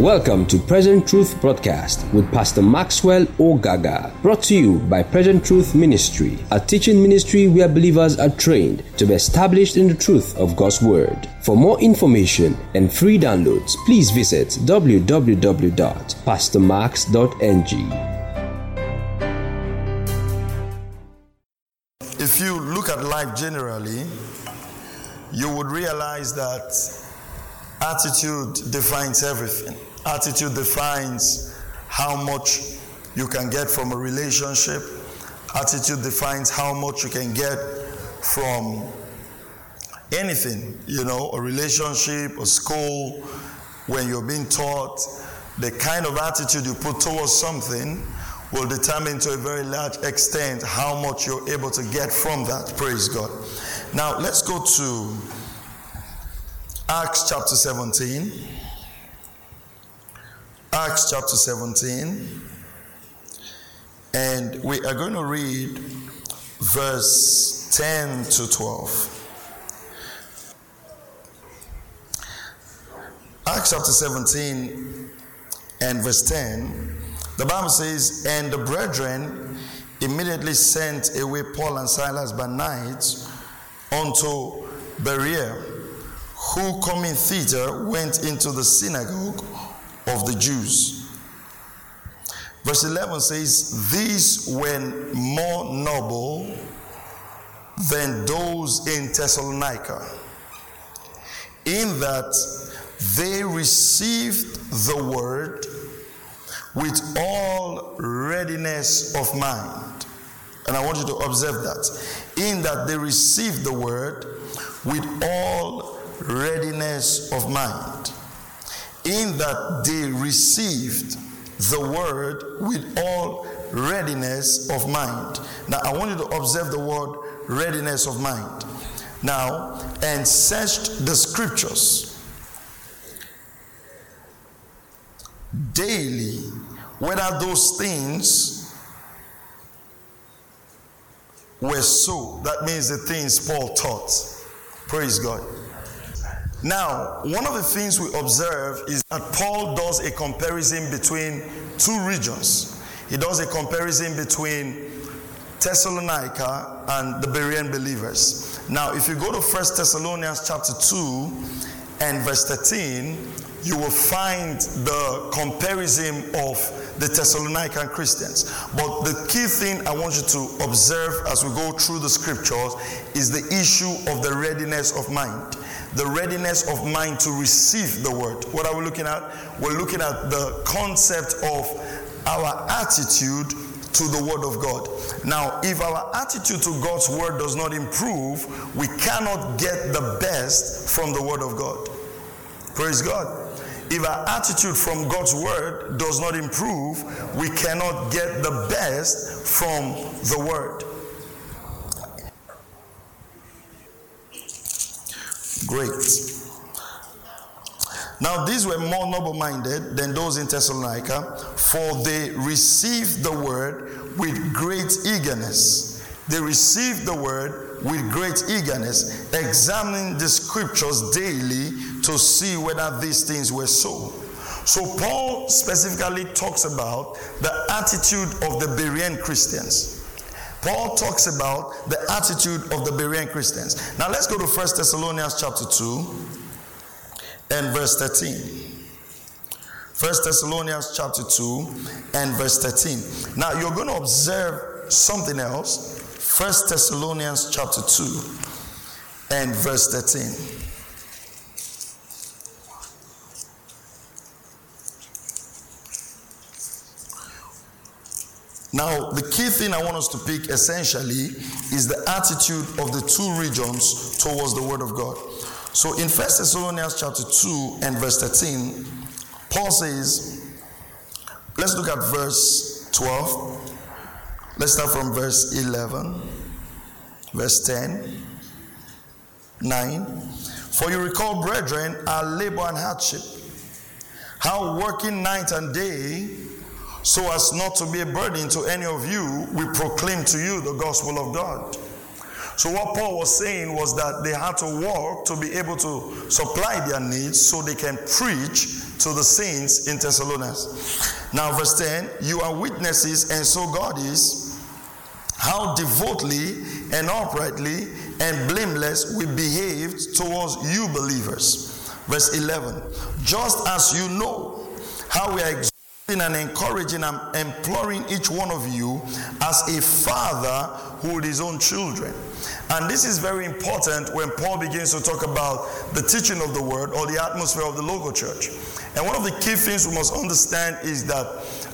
Welcome to Present Truth Broadcast with Pastor Maxwell Ogaga, brought to you by Present Truth Ministry, a teaching ministry where believers are trained to be established in the truth of God's Word. For more information and free downloads, please visit www.pastormax.ng. If you look at life generally, you would realize that attitude defines everything. Attitude defines how much you can get from a relationship. Attitude defines how much you can get from anything, you know, a relationship, a school, when you're being taught. The kind of attitude you put towards something will determine to a very large extent how much you're able to get from that. Praise God. Now, let's go to Acts chapter 17. Acts chapter 17. And we are going to read verse 10 to 12. Acts chapter 17 and verse 10. The Bible says, And the brethren immediately sent away Paul and Silas by night unto Berea, who coming thither went into the synagogue of the Jews. Verse 11 says, These were more noble than those in Thessalonica, in that they received the word with all readiness of mind. And I want you to observe that. In that they received the word with all readiness of mind in that they received the word with all readiness of mind. Now, I want you to observe the word readiness of mind. Now, and searched the scriptures daily whether those things were so. That means the things Paul taught. Praise God. Now, one of the things we observe is that Paul does a comparison between two regions. He does a comparison between Thessalonica and the Berean believers. Now, if you go to 1 Thessalonians chapter 2 and verse 13, you will find the comparison of the Thessalonican Christians. But the key thing I want you to observe as we go through the scriptures is the issue of the readiness of mind the readiness of mind to receive the word. What are we looking at? We're looking at the concept of our attitude to the word of God. Now, if our attitude to God's word does not improve, we cannot get the best from the word of God. Praise God. If our attitude from God's word does not improve, we cannot get the best from the word. Great. Now, these were more noble minded than those in Thessalonica, for they received the word with great eagerness. They received the word with great eagerness, examining the scriptures daily to see whether these things were so. So, Paul specifically talks about the attitude of the Berean Christians. Paul talks about the attitude of the Berean Christians. Now let's go to 1 Thessalonians chapter 2 and verse 13. 1 Thessalonians chapter 2 and verse 13. Now you're going to observe something else. 1 Thessalonians chapter 2 and verse 13. Now, the key thing I want us to pick essentially is the attitude of the two regions towards the Word of God. So, in 1 Thessalonians chapter 2 and verse 13, Paul says, let's look at verse 12. Let's start from verse 11, verse 10, 9. For you recall, brethren, our labor and hardship, how working night and day, so as not to be a burden to any of you, we proclaim to you the gospel of God. So, what Paul was saying was that they had to work to be able to supply their needs so they can preach to the saints in Thessalonians. Now, verse 10 You are witnesses, and so God is, how devoutly and uprightly and blameless we behaved towards you believers. Verse 11 Just as you know how we are and encouraging and imploring each one of you as a father who his own children. And this is very important when Paul begins to talk about the teaching of the word or the atmosphere of the local church. And one of the key things we must understand is that,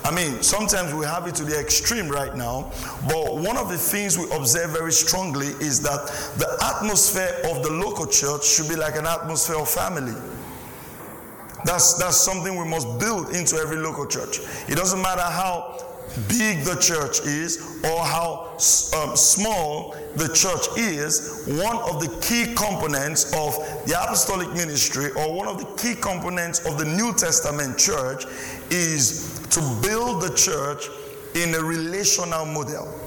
I mean, sometimes we have it to the extreme right now, but one of the things we observe very strongly is that the atmosphere of the local church should be like an atmosphere of family. That's, that's something we must build into every local church. It doesn't matter how big the church is or how um, small the church is, one of the key components of the apostolic ministry or one of the key components of the New Testament church is to build the church in a relational model.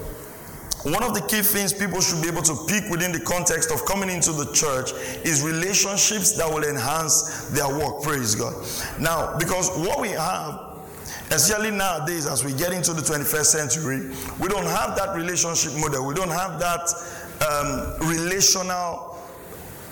One of the key things people should be able to pick within the context of coming into the church is relationships that will enhance their work. Praise God. Now, because what we have Especially nowadays, as we get into the 21st century, we don't have that relationship model. We don't have that um, relational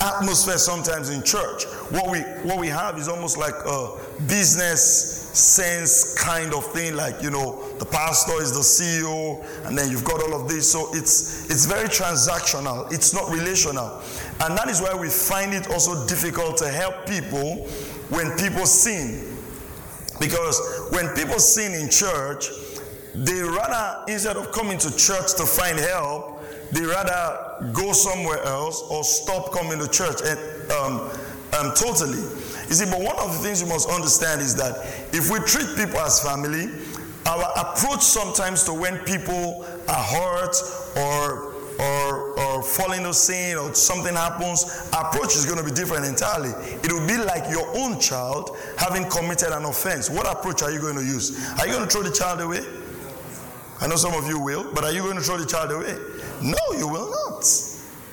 atmosphere sometimes in church. What we what we have is almost like a business sense kind of thing, like you know, the pastor is the CEO, and then you've got all of this. So it's it's very transactional. It's not relational, and that is why we find it also difficult to help people when people sin because when people sin in church, they rather, instead of coming to church to find help, they rather go somewhere else or stop coming to church and, um, um, totally. You see, but one of the things you must understand is that if we treat people as family, our approach sometimes to when people are hurt or or, or fall into sin or something happens, approach is going to be different entirely. It will be like your own child having committed an offense. What approach are you going to use? Are you going to throw the child away? I know some of you will, but are you going to throw the child away? No, you will not.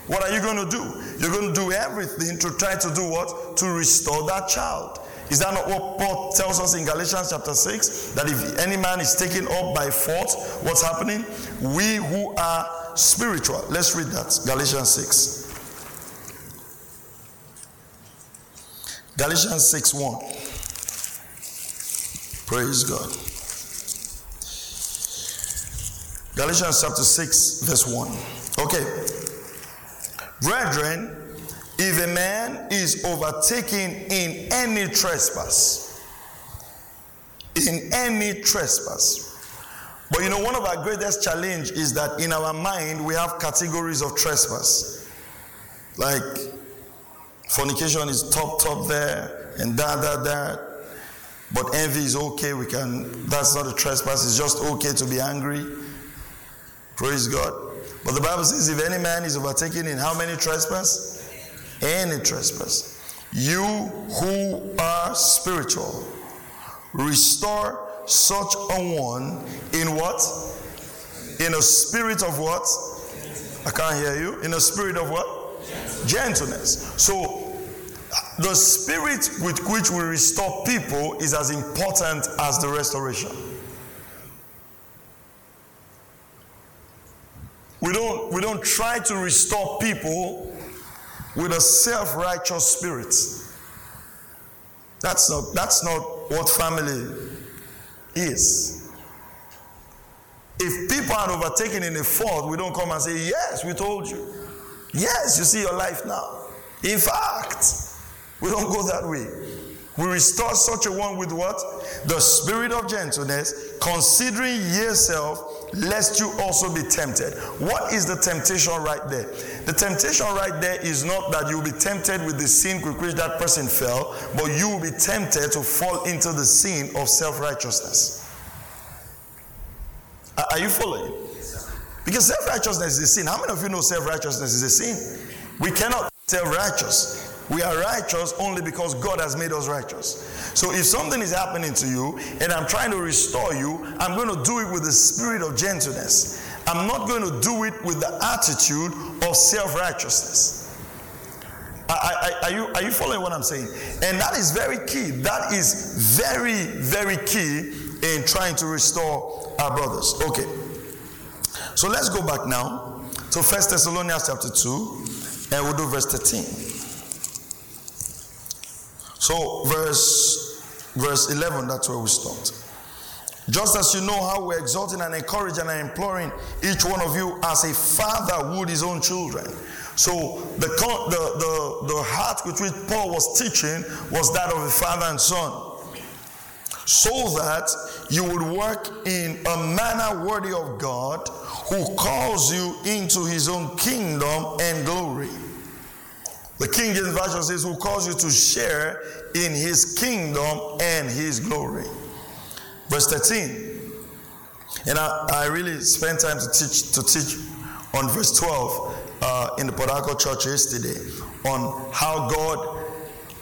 What are you going to do? You're going to do everything to try to do what? To restore that child. Is that not what Paul tells us in Galatians chapter 6? That if any man is taken up by fault, what's happening? We who are spiritual. Let's read that. Galatians 6. Galatians 6 1. Praise God. Galatians chapter 6, verse 1. Okay. Brethren, if a man is overtaken in any trespass, in any trespass, but you know, one of our greatest challenge is that in our mind we have categories of trespass. Like fornication is top, top there, and that, that, that. But envy is okay. We can. That's not a trespass. It's just okay to be angry. Praise God. But the Bible says, if any man is overtaken in how many trespass? Any trespass. You who are spiritual, restore such a one in what? In a spirit of what? I can't hear you. In a spirit of what? Gentleness. So, the spirit with which we restore people is as important as the restoration. We don't, we don't try to restore people with a self righteous spirit. That's not, that's not what family is. If people are overtaken in a fault, we don't come and say, Yes, we told you. Yes, you see your life now. In fact, we don't go that way. We restore such a one with what? The spirit of gentleness, considering yourself, lest you also be tempted. What is the temptation right there? The temptation right there is not that you will be tempted with the sin with which that person fell, but you will be tempted to fall into the sin of self righteousness. Are you following? Because self righteousness is a sin. How many of you know self righteousness is a sin? We cannot self righteous. We are righteous only because God has made us righteous. So if something is happening to you and I'm trying to restore you, I'm going to do it with the spirit of gentleness. I'm not going to do it with the attitude of self righteousness. are, you, are you following what I'm saying? And that is very key. That is very, very key in trying to restore our brothers. Okay. So let's go back now to First Thessalonians chapter 2, and we'll do verse 13. So verse verse 11, that's where we start. Just as you know how we're exalting and encouraging and imploring each one of you as a father would his own children. So the, the, the, the heart with which Paul was teaching was that of a father and son. So that you would work in a manner worthy of God who calls you into his own kingdom and glory. The King James Version says, who calls you to share in his kingdom and his glory. Verse 13. And I, I really spent time to teach to teach on verse 12 uh, in the Harcourt church yesterday on how God,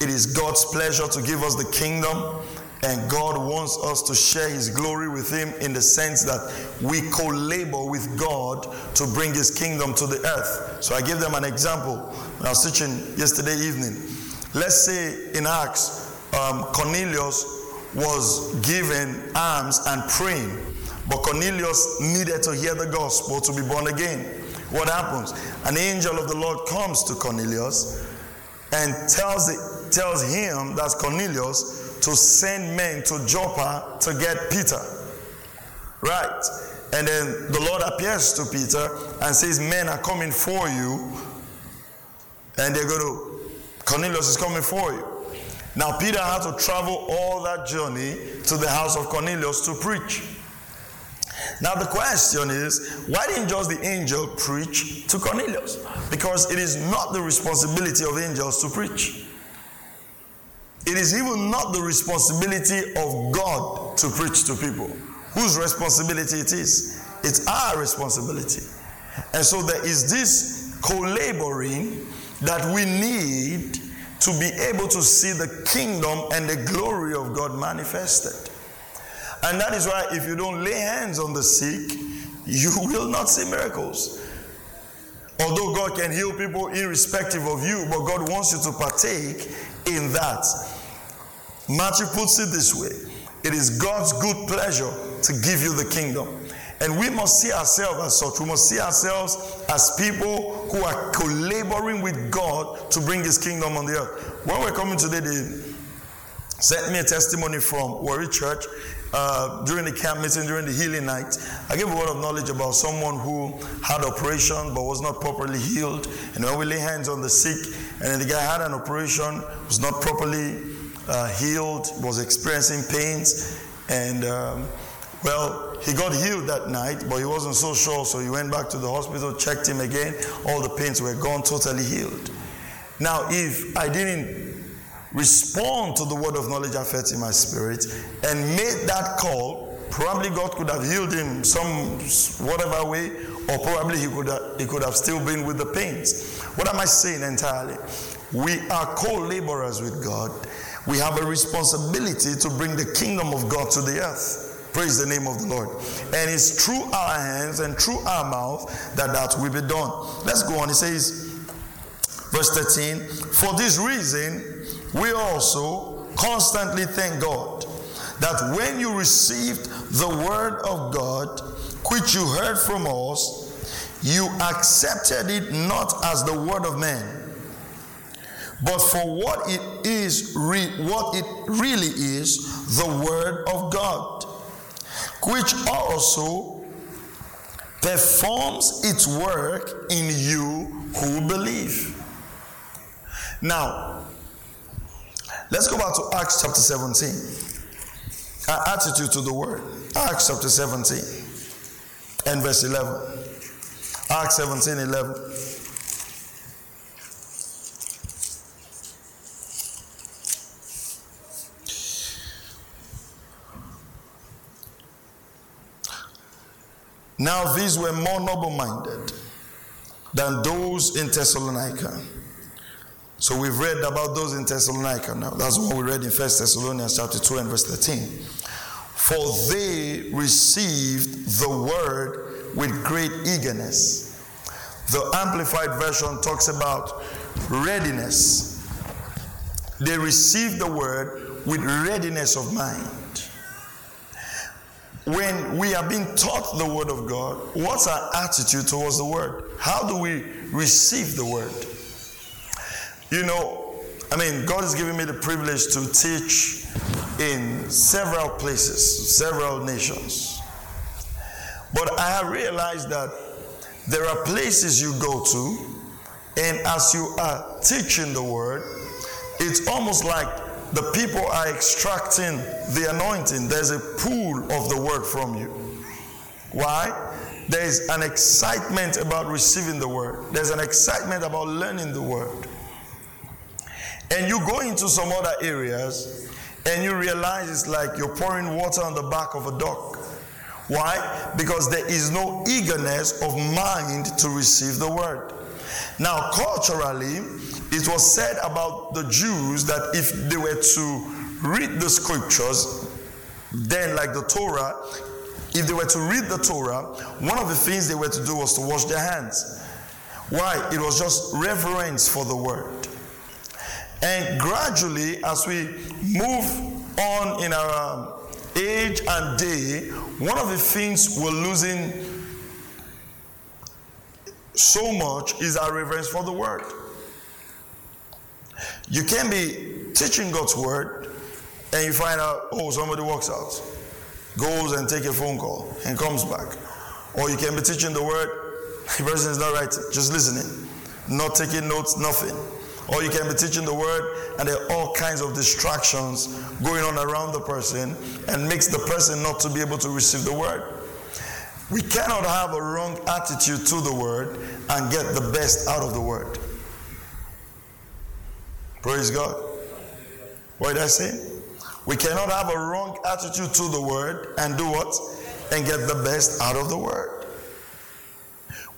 it is God's pleasure to give us the kingdom and God wants us to share His glory with Him in the sense that we co labor with God to bring His kingdom to the earth. So I gave them an example I was teaching yesterday evening. Let's say in Acts, um, Cornelius was given alms and praying, but Cornelius needed to hear the gospel to be born again. What happens? An angel of the Lord comes to Cornelius and tells, the, tells him, that's Cornelius, to send men to Joppa to get Peter. Right? And then the Lord appears to Peter and says, Men are coming for you. And they're going to, Cornelius is coming for you. Now, Peter had to travel all that journey to the house of Cornelius to preach. Now, the question is why didn't just the angel preach to Cornelius? Because it is not the responsibility of angels to preach. It is even not the responsibility of God to preach to people. Whose responsibility it is? It's our responsibility. And so there is this co laboring that we need to be able to see the kingdom and the glory of God manifested. And that is why if you don't lay hands on the sick, you will not see miracles. Although God can heal people irrespective of you, but God wants you to partake in that. Matthew puts it this way it is God's good pleasure to give you the kingdom. And we must see ourselves as such. We must see ourselves as people who are collaborating with God to bring His kingdom on the earth. When we're coming today, they sent me a testimony from Warri Church uh, during the camp meeting, during the healing night. I gave a word of knowledge about someone who had operation but was not properly healed. And when we lay hands on the sick, and the guy had an operation, was not properly uh, healed, was experiencing pains, and um, well, he got healed that night, but he wasn't so sure, so he went back to the hospital, checked him again. All the pains were gone, totally healed. Now, if I didn't respond to the word of knowledge I felt in my spirit and made that call, probably God could have healed him some whatever way, or probably he could have, he could have still been with the pains. What am I saying entirely? We are co-laborers with God we have a responsibility to bring the kingdom of God to the earth. Praise the name of the Lord. And it's through our hands and through our mouth that that will be done. Let's go on. He says, verse 13, for this reason, we also constantly thank God that when you received the word of God, which you heard from us, you accepted it not as the word of man but for what it is, re- what it really is, the Word of God, which also performs its work in you who believe. Now, let's go back to Acts chapter 17. Our attitude to the Word. Acts chapter 17 and verse 11. Acts 17 11. Now these were more noble minded than those in Thessalonica. So we've read about those in Thessalonica now. That's what we read in First Thessalonians chapter 2 and verse 13. For they received the word with great eagerness. The Amplified Version talks about readiness. They received the word with readiness of mind. When we are being taught the word of God, what's our attitude towards the word? How do we receive the word? You know, I mean, God has given me the privilege to teach in several places, several nations. But I have realized that there are places you go to, and as you are teaching the word, it's almost like the people are extracting the anointing. There's a pool of the word from you. Why? There's an excitement about receiving the word, there's an excitement about learning the word. And you go into some other areas and you realize it's like you're pouring water on the back of a duck. Why? Because there is no eagerness of mind to receive the word. Now, culturally, it was said about the Jews that if they were to read the scriptures, then, like the Torah, if they were to read the Torah, one of the things they were to do was to wash their hands. Why? It was just reverence for the word. And gradually, as we move on in our um, age and day, one of the things we're losing so much is our reverence for the word. You can be teaching God's word and you find out, oh, somebody walks out, goes and take a phone call and comes back. Or you can be teaching the word, the person is not writing, just listening, not taking notes, nothing. Or you can be teaching the word and there are all kinds of distractions going on around the person and makes the person not to be able to receive the word. We cannot have a wrong attitude to the word and get the best out of the word. Praise God. What did I say? We cannot have a wrong attitude to the word and do what? And get the best out of the word.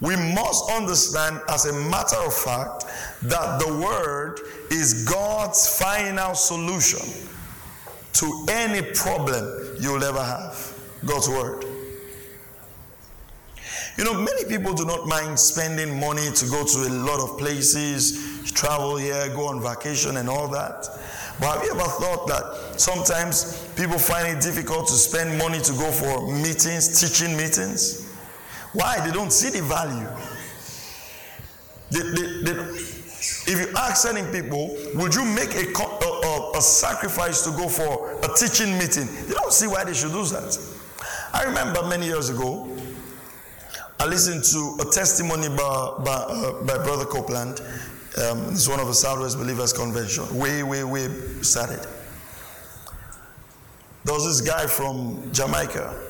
We must understand, as a matter of fact, that the Word is God's final solution to any problem you'll ever have. God's Word. You know, many people do not mind spending money to go to a lot of places, travel here, go on vacation, and all that. But have you ever thought that sometimes people find it difficult to spend money to go for meetings, teaching meetings? Why? They don't see the value. They, they, they, if you ask certain people, would you make a, a, a, sacrifice to go for a teaching meeting? They don't see why they should do that. I remember many years ago, I listened to a testimony by, by, uh, by Brother Copeland. Um, it's one of the Southwest Believers Convention, way, way, way started. There was this guy from Jamaica.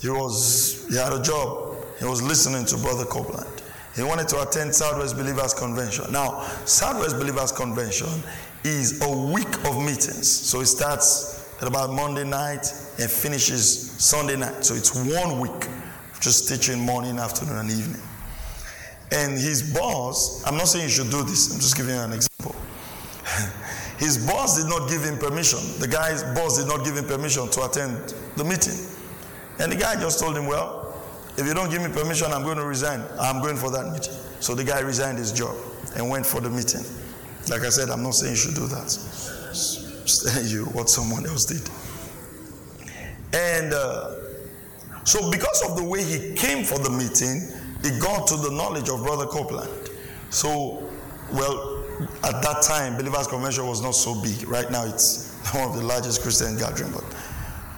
He was he had a job he was listening to Brother Copeland. He wanted to attend Southwest Believers Convention. Now, Southwest Believers Convention is a week of meetings. So it starts at about Monday night and finishes Sunday night. So it's one week, just teaching morning, afternoon, and evening. And his boss, I'm not saying you should do this, I'm just giving you an example. his boss did not give him permission. The guy's boss did not give him permission to attend the meeting. And the guy just told him, Well, if you don't give me permission, I'm going to resign. I'm going for that meeting. So the guy resigned his job and went for the meeting. Like I said, I'm not saying you should do that. Just telling you what someone else did. And uh, so, because of the way he came for the meeting, it got to the knowledge of Brother Copeland. So, well, at that time, Believers Convention was not so big. Right now, it's one of the largest Christian gathering, but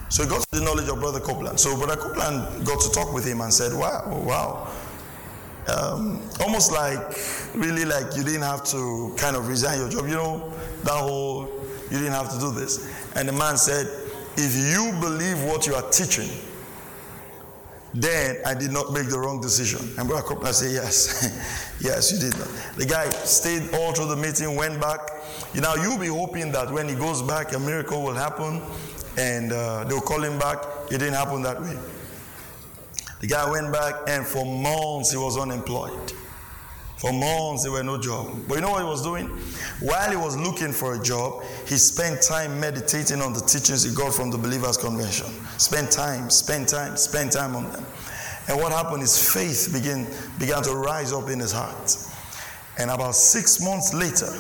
so he got to the knowledge of Brother Copeland. So Brother Copeland got to talk with him and said, Wow, wow. Um, almost like, really like you didn't have to kind of resign your job. You know, that whole, you didn't have to do this. And the man said, If you believe what you are teaching, then I did not make the wrong decision. And Brother Copeland said, Yes, yes, you did not. The guy stayed all through the meeting, went back. You know, you'll be hoping that when he goes back, a miracle will happen and uh, they'll call him back. It didn't happen that way. The guy went back, and for months he was unemployed. For months there were no job. But you know what he was doing? While he was looking for a job, he spent time meditating on the teachings he got from the Believers Convention. Spend time, spend time, spend time on them. And what happened is faith began, began to rise up in his heart. And about six months later,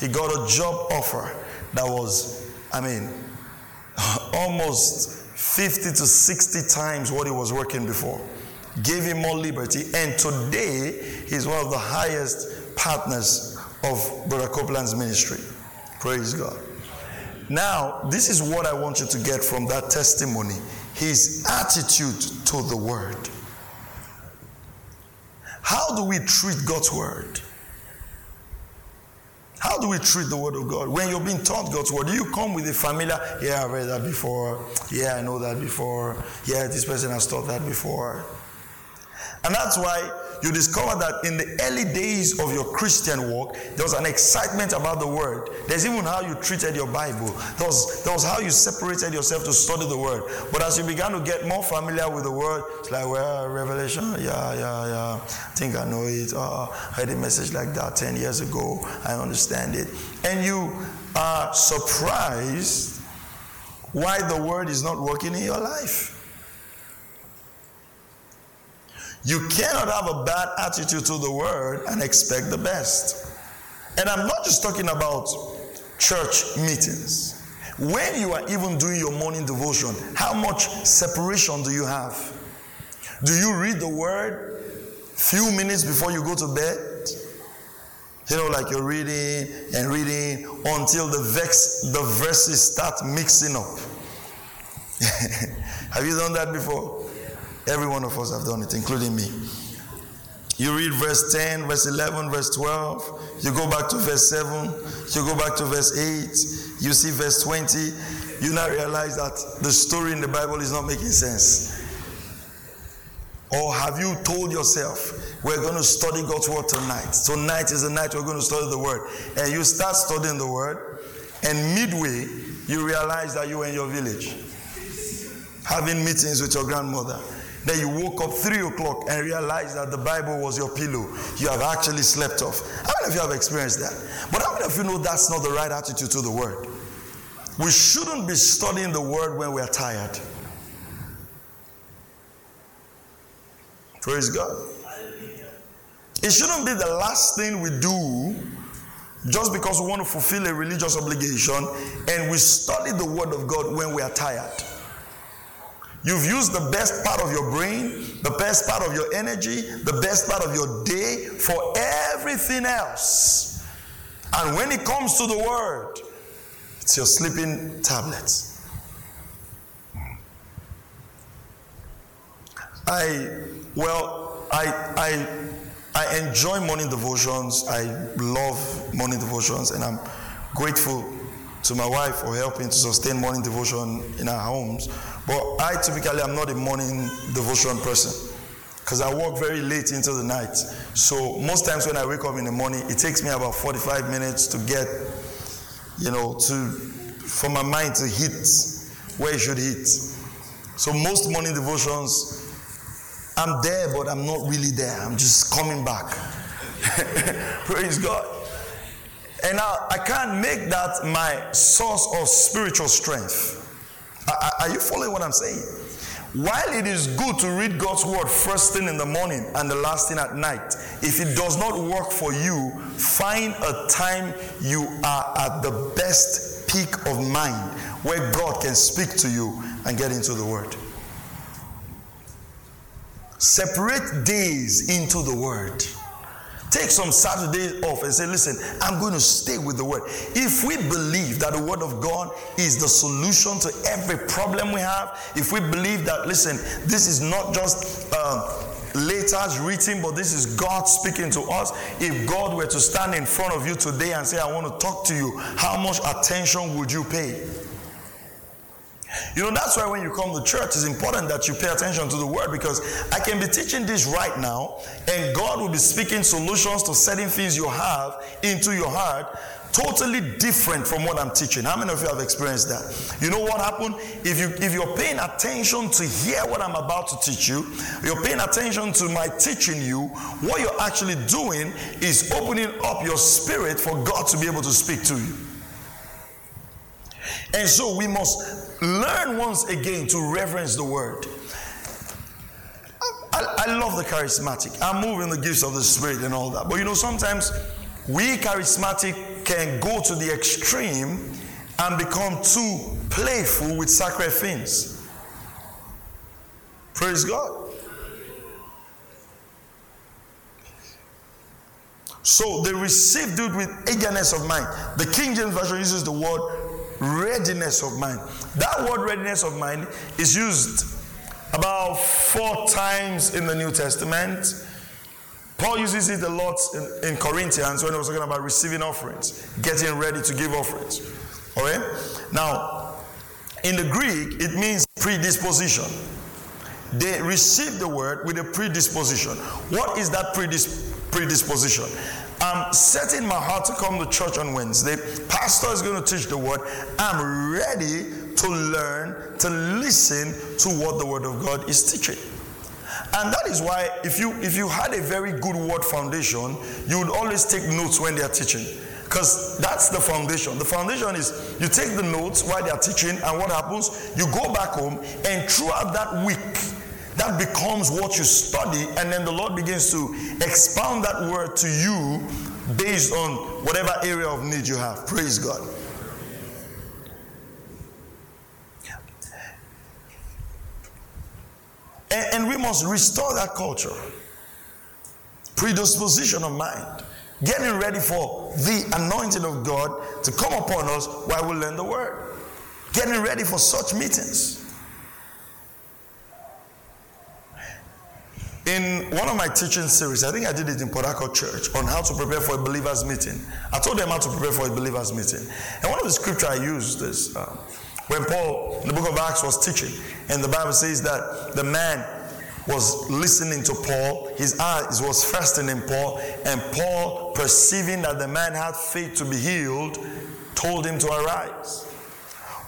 he got a job offer that was, I mean, almost 50 to 60 times what he was working before. Gave him more liberty. And today, he's one of the highest partners of Brother Copeland's ministry. Praise God. Now, this is what I want you to get from that testimony his attitude to the word. How do we treat God's word? How do we treat the word of God? When you're being taught God's word, do you come with a familiar, yeah, I've read that before. Yeah, I know that before. Yeah, this person has taught that before. And that's why you discover that in the early days of your Christian walk, there was an excitement about the Word. There's even how you treated your Bible. There was, there was how you separated yourself to study the Word. But as you began to get more familiar with the Word, it's like, well, Revelation, yeah, yeah, yeah. I think I know it. Uh, I heard a message like that 10 years ago. I understand it. And you are surprised why the Word is not working in your life. You cannot have a bad attitude to the word and expect the best. And I'm not just talking about church meetings. When you are even doing your morning devotion, how much separation do you have? Do you read the word few minutes before you go to bed? You know, like you're reading and reading until the vex the verses start mixing up. have you done that before? Every one of us have done it, including me. You read verse 10, verse 11, verse 12. You go back to verse 7. You go back to verse 8. You see verse 20. You now realize that the story in the Bible is not making sense. Or have you told yourself, we're going to study God's word tonight? Tonight is the night we're going to study the word. And you start studying the word, and midway, you realize that you are in your village having meetings with your grandmother then you woke up three o'clock and realized that the Bible was your pillow. You have actually slept off. How many of you have experienced that? But how many of you know that's not the right attitude to the word? We shouldn't be studying the word when we're tired. Praise God. It shouldn't be the last thing we do just because we want to fulfill a religious obligation and we study the word of God when we are tired. You've used the best part of your brain, the best part of your energy, the best part of your day for everything else. And when it comes to the word, it's your sleeping tablets. I, well, I, I, I enjoy morning devotions. I love morning devotions, and I'm grateful to my wife for helping to sustain morning devotion in our homes. But I typically am not a morning devotion person because I work very late into the night. So most times when I wake up in the morning, it takes me about 45 minutes to get, you know, to for my mind to hit where it should hit. So most morning devotions, I'm there, but I'm not really there. I'm just coming back. Praise God. And I, I can't make that my source of spiritual strength. Are you following what I'm saying? While it is good to read God's word first thing in the morning and the last thing at night, if it does not work for you, find a time you are at the best peak of mind where God can speak to you and get into the word. Separate days into the word. Take some Saturdays off and say, listen, I'm going to stay with the word. If we believe that the word of God is the solution to every problem we have, if we believe that, listen, this is not just uh, letters written, but this is God speaking to us. If God were to stand in front of you today and say, I want to talk to you, how much attention would you pay? You know, that's why when you come to church, it's important that you pay attention to the word because I can be teaching this right now, and God will be speaking solutions to certain things you have into your heart totally different from what I'm teaching. How many of you have experienced that? You know what happened? If you if you're paying attention to hear what I'm about to teach you, you're paying attention to my teaching you, what you're actually doing is opening up your spirit for God to be able to speak to you. And so we must learn once again to reverence the word. I love the charismatic. I move in the gifts of the Spirit and all that. But you know, sometimes we charismatic can go to the extreme and become too playful with sacred things. Praise God. So they received it with eagerness of mind. The King James Version uses the word readiness of mind. That word readiness of mind is used about four times in the New Testament. Paul uses it a lot in, in Corinthians when he was talking about receiving offerings, getting ready to give offerings. Okay? Now, in the Greek, it means predisposition. They received the word with a predisposition. What is that predisposition? predisposition. I'm setting my heart to come to church on Wednesday. Pastor is going to teach the word. I'm ready to learn, to listen to what the word of God is teaching. And that is why if you if you had a very good word foundation, you would always take notes when they are teaching. Because that's the foundation. The foundation is you take the notes while they are teaching, and what happens? You go back home, and throughout that week, that becomes what you study, and then the Lord begins to expound that word to you based on whatever area of need you have. Praise God. And, and we must restore that culture. Predisposition of mind. Getting ready for the anointing of God to come upon us while we learn the word. Getting ready for such meetings. In one of my teaching series, I think I did it in Harcourt Church on how to prepare for a believer's meeting. I told them how to prepare for a believer's meeting. And one of the scripture I used is uh, when Paul, in the book of Acts, was teaching, and the Bible says that the man was listening to Paul, his eyes was fastened in Paul, and Paul, perceiving that the man had faith to be healed, told him to arise.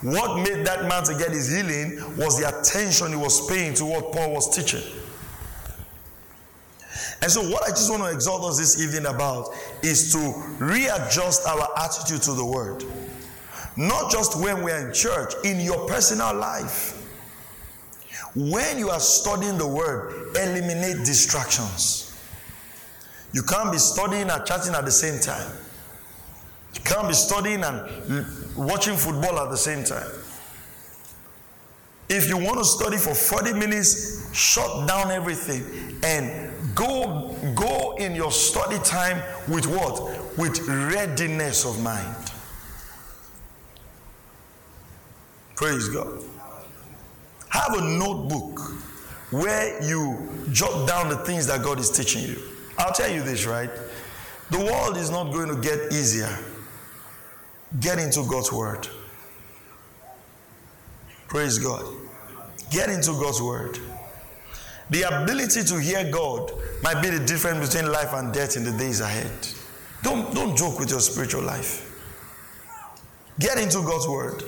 What made that man to get his healing was the attention he was paying to what Paul was teaching. And so, what I just want to exhort us this evening about is to readjust our attitude to the word. Not just when we're in church, in your personal life. When you are studying the word, eliminate distractions. You can't be studying and chatting at the same time. You can't be studying and watching football at the same time. If you want to study for 40 minutes, shut down everything and Go, go in your study time with what? With readiness of mind. Praise God. Have a notebook where you jot down the things that God is teaching you. I'll tell you this, right? The world is not going to get easier. Get into God's word. Praise God. Get into God's word. The ability to hear God might be the difference between life and death in the days ahead. Don't, don't joke with your spiritual life. Get into God's word.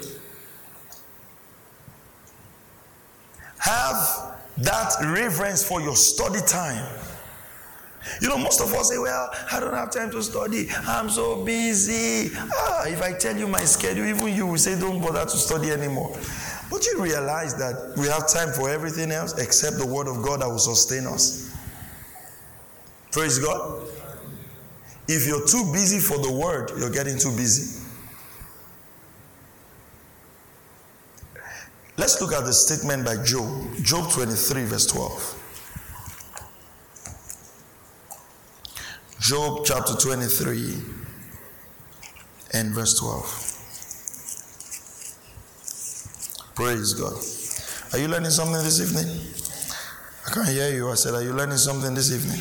Have that reverence for your study time. You know, most of us say, Well, I don't have time to study. I'm so busy. Ah, if I tell you my schedule, even you will say, Don't bother to study anymore. But you realize that we have time for everything else except the Word of God that will sustain us. Praise God. If you're too busy for the Word, you're getting too busy. Let's look at the statement by Job, Job 23, verse 12. Job chapter 23 and verse 12. Praise God. Are you learning something this evening? I can't hear you. I said, Are you learning something this evening?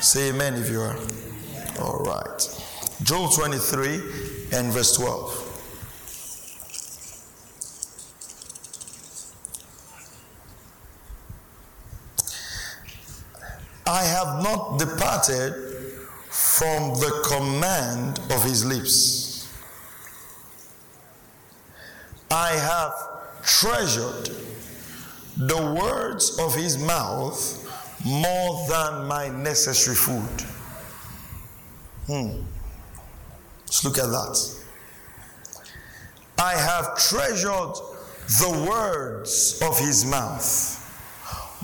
Say amen if you are. All right. Joel 23 and verse 12. I have not departed from the command of his lips. I have treasured the words of his mouth more than my necessary food. Hmm. Let's look at that. I have treasured the words of his mouth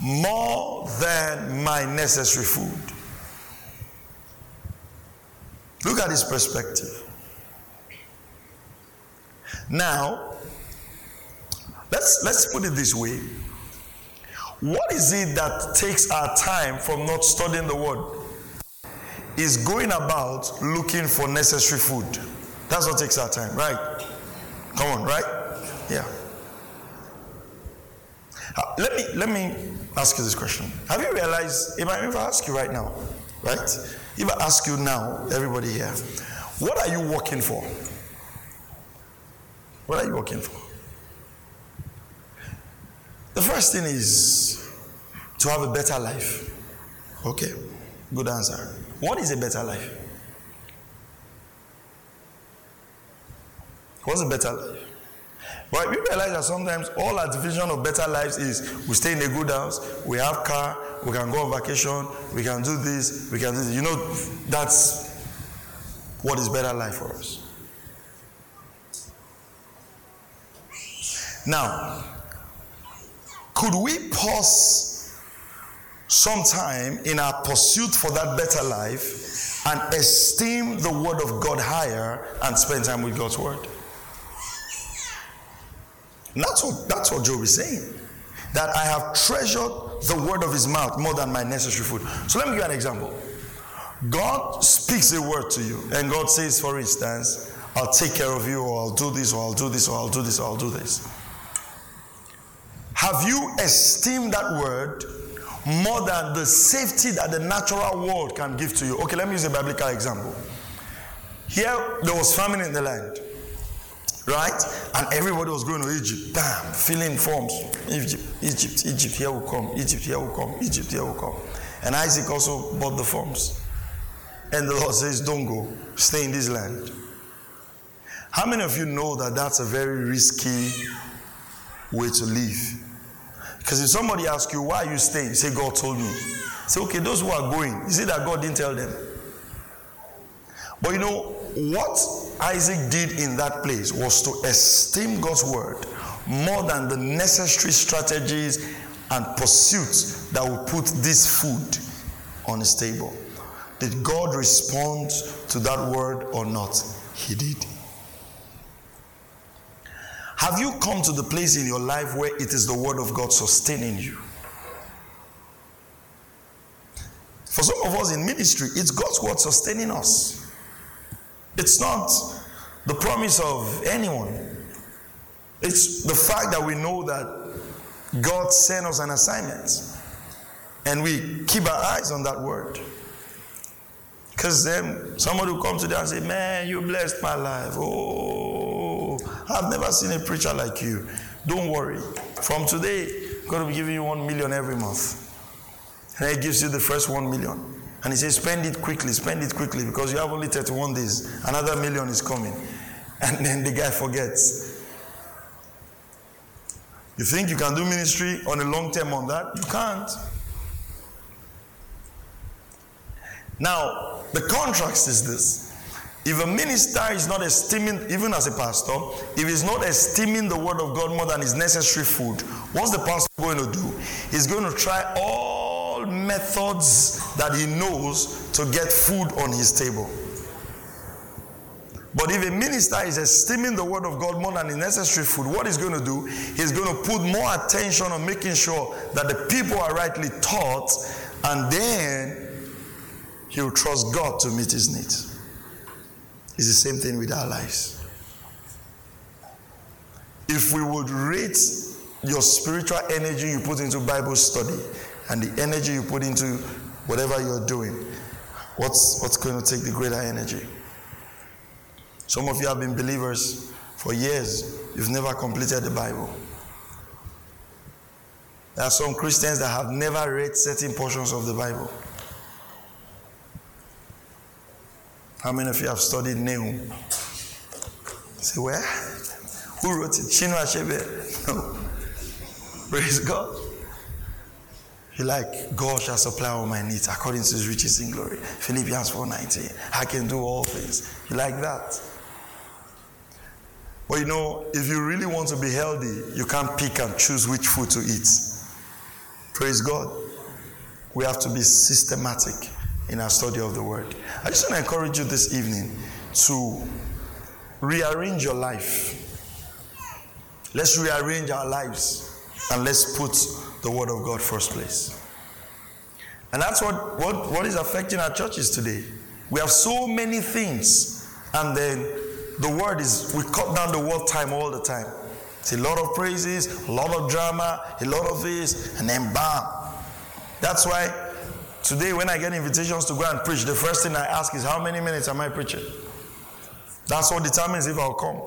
more than my necessary food. Look at this perspective. Now, let's let's put it this way. What is it that takes our time from not studying the word? Is going about looking for necessary food. That's what takes our time, right? Come on, right? Yeah. Uh, let me let me ask you this question. Have you realized if I, ever ask you right now, right? If I ask you now, everybody here, what are you working for? What are you working for? The first thing is to have a better life. Okay, good answer. What is a better life? What's a better life? But we realize that sometimes all our division of better lives is we stay in a good house, we have car, we can go on vacation, we can do this, we can do this. You know, that's what is better life for us. Now, could we pause some time in our pursuit for that better life and esteem the word of God higher and spend time with God's word? That's what, that's what Job is saying. That I have treasured the word of his mouth more than my necessary food. So let me give you an example. God speaks a word to you, and God says, for instance, I'll take care of you, or I'll do this, or I'll do this, or I'll do this, or I'll do this. Have you esteemed that word more than the safety that the natural world can give to you? Okay, let me use a biblical example. Here, there was famine in the land right? And everybody was going to Egypt, bam, filling forms. Egypt, Egypt, Egypt, here will come, Egypt, here will come, Egypt, here will come. And Isaac also bought the forms. And the Lord says, Don't go, stay in this land. How many of you know that that's a very risky way to live? Because if somebody asks you, Why you staying? say, God told me. Say, Okay, those who are going, is it that God didn't tell them? But you know, what Isaac did in that place was to esteem God's word more than the necessary strategies and pursuits that will put this food on his table. Did God respond to that word or not? He did. Have you come to the place in your life where it is the word of God sustaining you? For some of us in ministry, it's God's word sustaining us. It's not the promise of anyone. It's the fact that we know that God sent us an assignment and we keep our eyes on that word. Because then somebody will come to them and say, Man, you blessed my life. Oh, I've never seen a preacher like you. Don't worry. From today, I'm going to be giving you one million every month. And he gives you the first one million. And he says, spend it quickly, spend it quickly because you have only 31 days. Another million is coming. And then the guy forgets. You think you can do ministry on a long term on that? You can't. Now, the contrast is this. If a minister is not esteeming, even as a pastor, if he's not esteeming the word of God more than his necessary food, what's the pastor going to do? He's going to try all methods that he knows to get food on his table. But if a minister is esteeming the word of God more than the necessary food, what he's going to do, he's going to put more attention on making sure that the people are rightly taught, and then he'll trust God to meet his needs. It's the same thing with our lives. If we would rate your spiritual energy you put into Bible study and the energy you put into whatever you're doing, what's, what's going to take the greater energy? Some of you have been believers for years, you've never completed the Bible. There are some Christians that have never read certain portions of the Bible. How many of you have studied Nahum? Say, where? Who wrote it? Chinua Achebe? No. Praise God. You like, God shall supply all my needs according to his riches in glory. Philippians 4.19. I can do all things. He like that. But you know, if you really want to be healthy, you can't pick and choose which food to eat. Praise God. We have to be systematic in our study of the word. I just want to encourage you this evening to rearrange your life. Let's rearrange our lives and let's put the word of God first place. And that's what, what, what is affecting our churches today. We have so many things, and then the word is, we cut down the word time all the time. It's a lot of praises, a lot of drama, a lot of this, and then bam. That's why today, when I get invitations to go and preach, the first thing I ask is, How many minutes am I preaching? That's what determines if I'll come.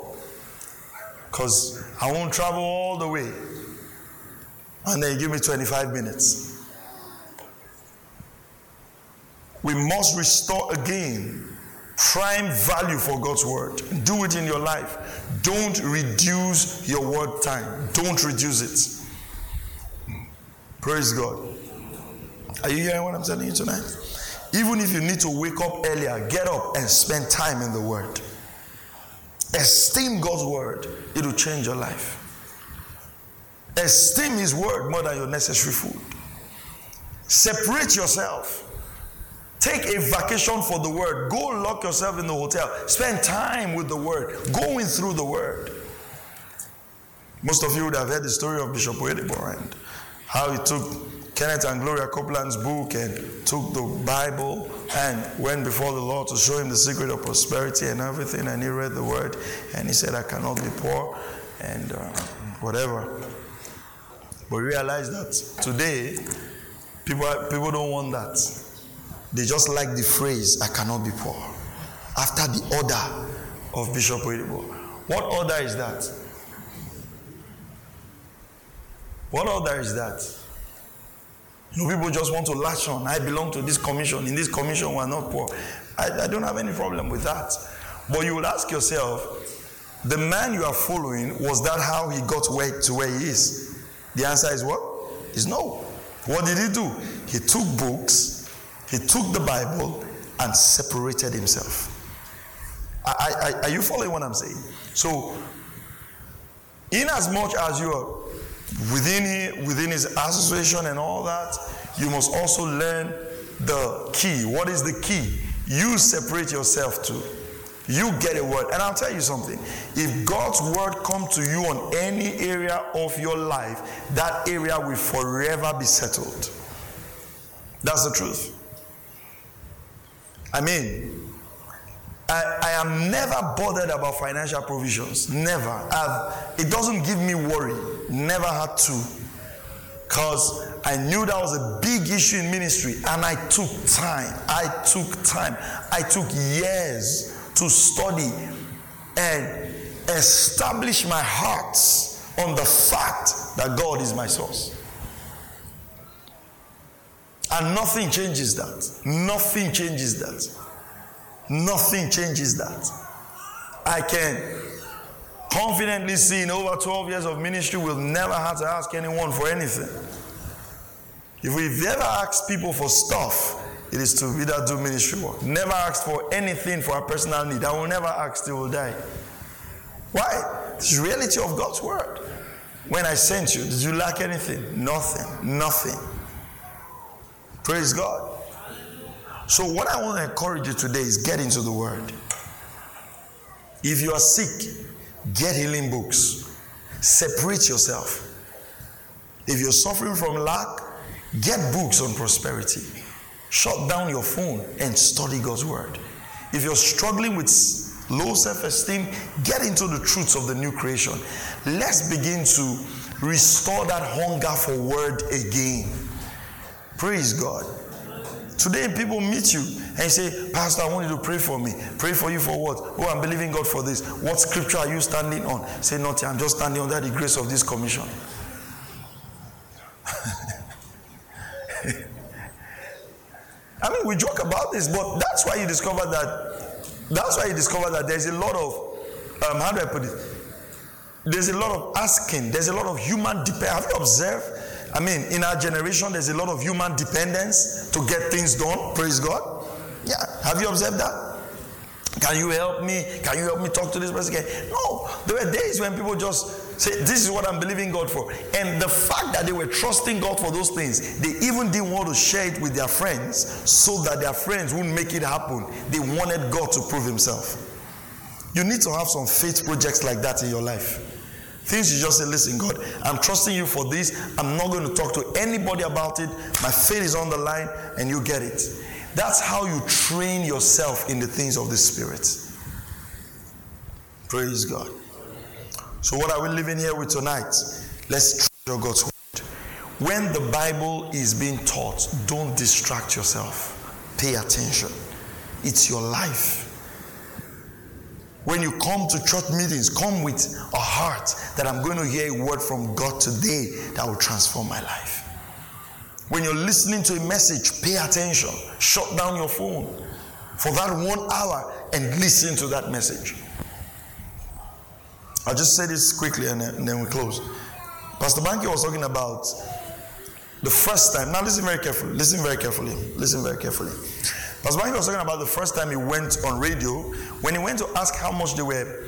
Because I won't travel all the way. And then give me 25 minutes. We must restore again prime value for God's word. Do it in your life. Don't reduce your word time. Don't reduce it. Praise God. Are you hearing what I'm telling you tonight? Even if you need to wake up earlier, get up and spend time in the word. Esteem God's word, it will change your life. Esteem His word more than your necessary food. Separate yourself Take a vacation for the word. Go lock yourself in the hotel. Spend time with the word. Going through the word. Most of you would have heard the story of Bishop Oyedepo and how he took Kenneth and Gloria Copeland's book and took the Bible and went before the Lord to show him the secret of prosperity and everything. And he read the word and he said, I cannot be poor and uh, whatever. But realize that today, people, people don't want that. They just like the phrase, I cannot be poor. After the order of Bishop Oyedepo. What order is that? What order is that? You know, people just want to latch on. I belong to this commission. In this commission, we're not poor. I, I don't have any problem with that. But you will ask yourself, the man you are following, was that how he got where, to where he is? The answer is what? Is no. What did he do? He took books he took the Bible and separated himself. I, I, are you following what I'm saying? So, in as much as you are within, within his association and all that, you must also learn the key. What is the key? You separate yourself to. You get a word. And I'll tell you something. If God's word come to you on any area of your life, that area will forever be settled. That's the truth. I mean, I, I, am never bothered about financial provisions. Never. I've, it doesn't give me worry. Never had to. Because I knew that was a big issue in ministry and I took time. I took time. I took years to study and establish my heart on the fact that God is my source. And nothing changes that. Nothing changes that. Nothing changes that. I can confidently see in over 12 years of ministry, we'll never have to ask anyone for anything. If we've ever asked people for stuff, it is to either do ministry work. Never ask for anything for a personal need. I will never ask till we die. Why? It's reality of God's word. When I sent you, did you lack anything? Nothing. Nothing. Praise God. So, what I want to encourage you today is get into the Word. If you are sick, get healing books. Separate yourself. If you're suffering from lack, get books on prosperity. Shut down your phone and study God's Word. If you're struggling with low self esteem, get into the truths of the new creation. Let's begin to restore that hunger for Word again. Praise God. Today, people meet you and say, Pastor, I want you to pray for me. Pray for you for what? Oh, I'm believing God for this. What scripture are you standing on? Say, Nothing. I'm just standing under the grace of this commission. I mean, we joke about this, but that's why you discover that. That's why you discover that there's a lot of, um, how do I put it? There's a lot of asking. There's a lot of human dependence. Have you observed I mean, in our generation, there's a lot of human dependence to get things done. Praise God. Yeah. Have you observed that? Can you help me? Can you help me talk to this person again? No. There were days when people just Say, this is what I'm believing God for. And the fact that they were trusting God for those things, they even didn't want to share it with their friends so that their friends wouldn't make it happen. They wanted God to prove Himself. You need to have some faith projects like that in your life. Things you just say, listen, God, I'm trusting you for this. I'm not going to talk to anybody about it. My faith is on the line, and you get it. That's how you train yourself in the things of the Spirit. Praise God. So, what are we living here with tonight? Let's treasure God's word. When the Bible is being taught, don't distract yourself. Pay attention. It's your life. When you come to church meetings, come with a heart that I'm going to hear a word from God today that will transform my life. When you're listening to a message, pay attention. Shut down your phone for that one hour and listen to that message. I'll just say this quickly and then, we close. Pastor Banky was talking about the first time. Now listen very carefully. Listen very carefully. Listen very carefully. Pastor Banky was talking about the first time he went on radio when he went to ask how much they were.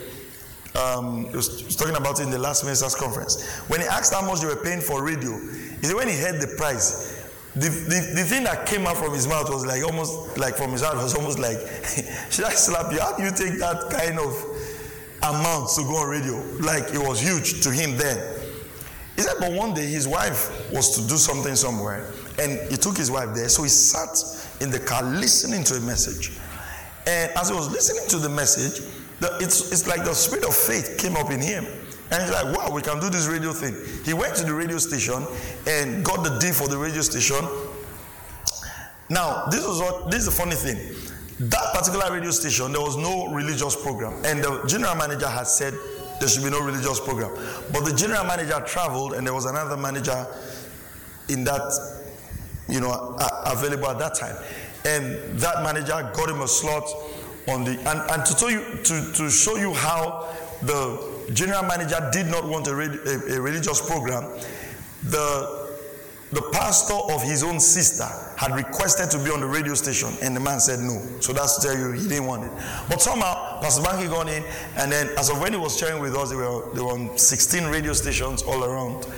Um, he, was, he was talking about it in the last minister's conference. When he asked how much they were paying for radio, he said when he heard the price, the, the, the thing that came out from his mouth was like almost like from his heart was almost like, should I slap you? How do you take that kind of amount to go on radio. Like it was huge to him then. He said, but one day his wife was to do something somewhere, and he took his wife there. So he sat in the car listening to a message. And as he was listening to the message, the, it's, it's like the spirit of faith came up in him. And he's like, wow, we can do this radio thing. He went to the radio station and got the deal for the radio station. Now, this was what this is the funny thing. That particular radio station, there was no religious program. And the general manager had said there should be no religious program. But the general manager traveled, and there was another manager in that, you know, available at that time. And that manager got him a slot on the. And, and to tell you, to, to show you how the general manager did not want a, a, a religious program, the the pastor of his own sister had requested to be on the radio station, and the man said no. So that's to tell you he didn't want it. But somehow, Pastor Banky got in, and then as of when he was sharing with us, they were, they were on 16 radio stations all around,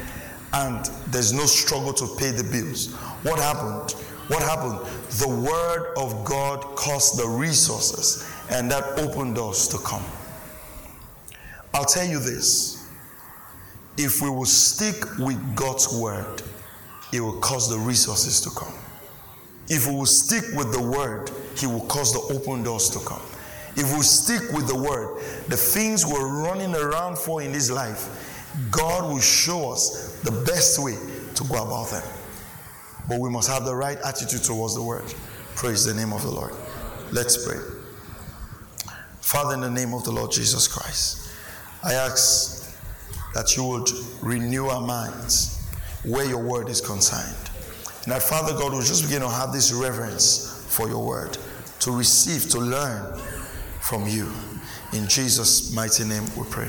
and there's no struggle to pay the bills. What happened? What happened? The word of God caused the resources, and that opened doors to come. I'll tell you this if we will stick with God's word, it will cause the resources to come. If we will stick with the word, he will cause the open doors to come. If we stick with the word, the things we're running around for in this life, God will show us the best way to go about them. But we must have the right attitude towards the word. Praise the name of the Lord. Let's pray. Father, in the name of the Lord Jesus Christ, I ask that you would renew our minds where your word is concerned. And that Father God will just begin to have this reverence for your word, to receive, to learn from you. In Jesus' mighty name we pray.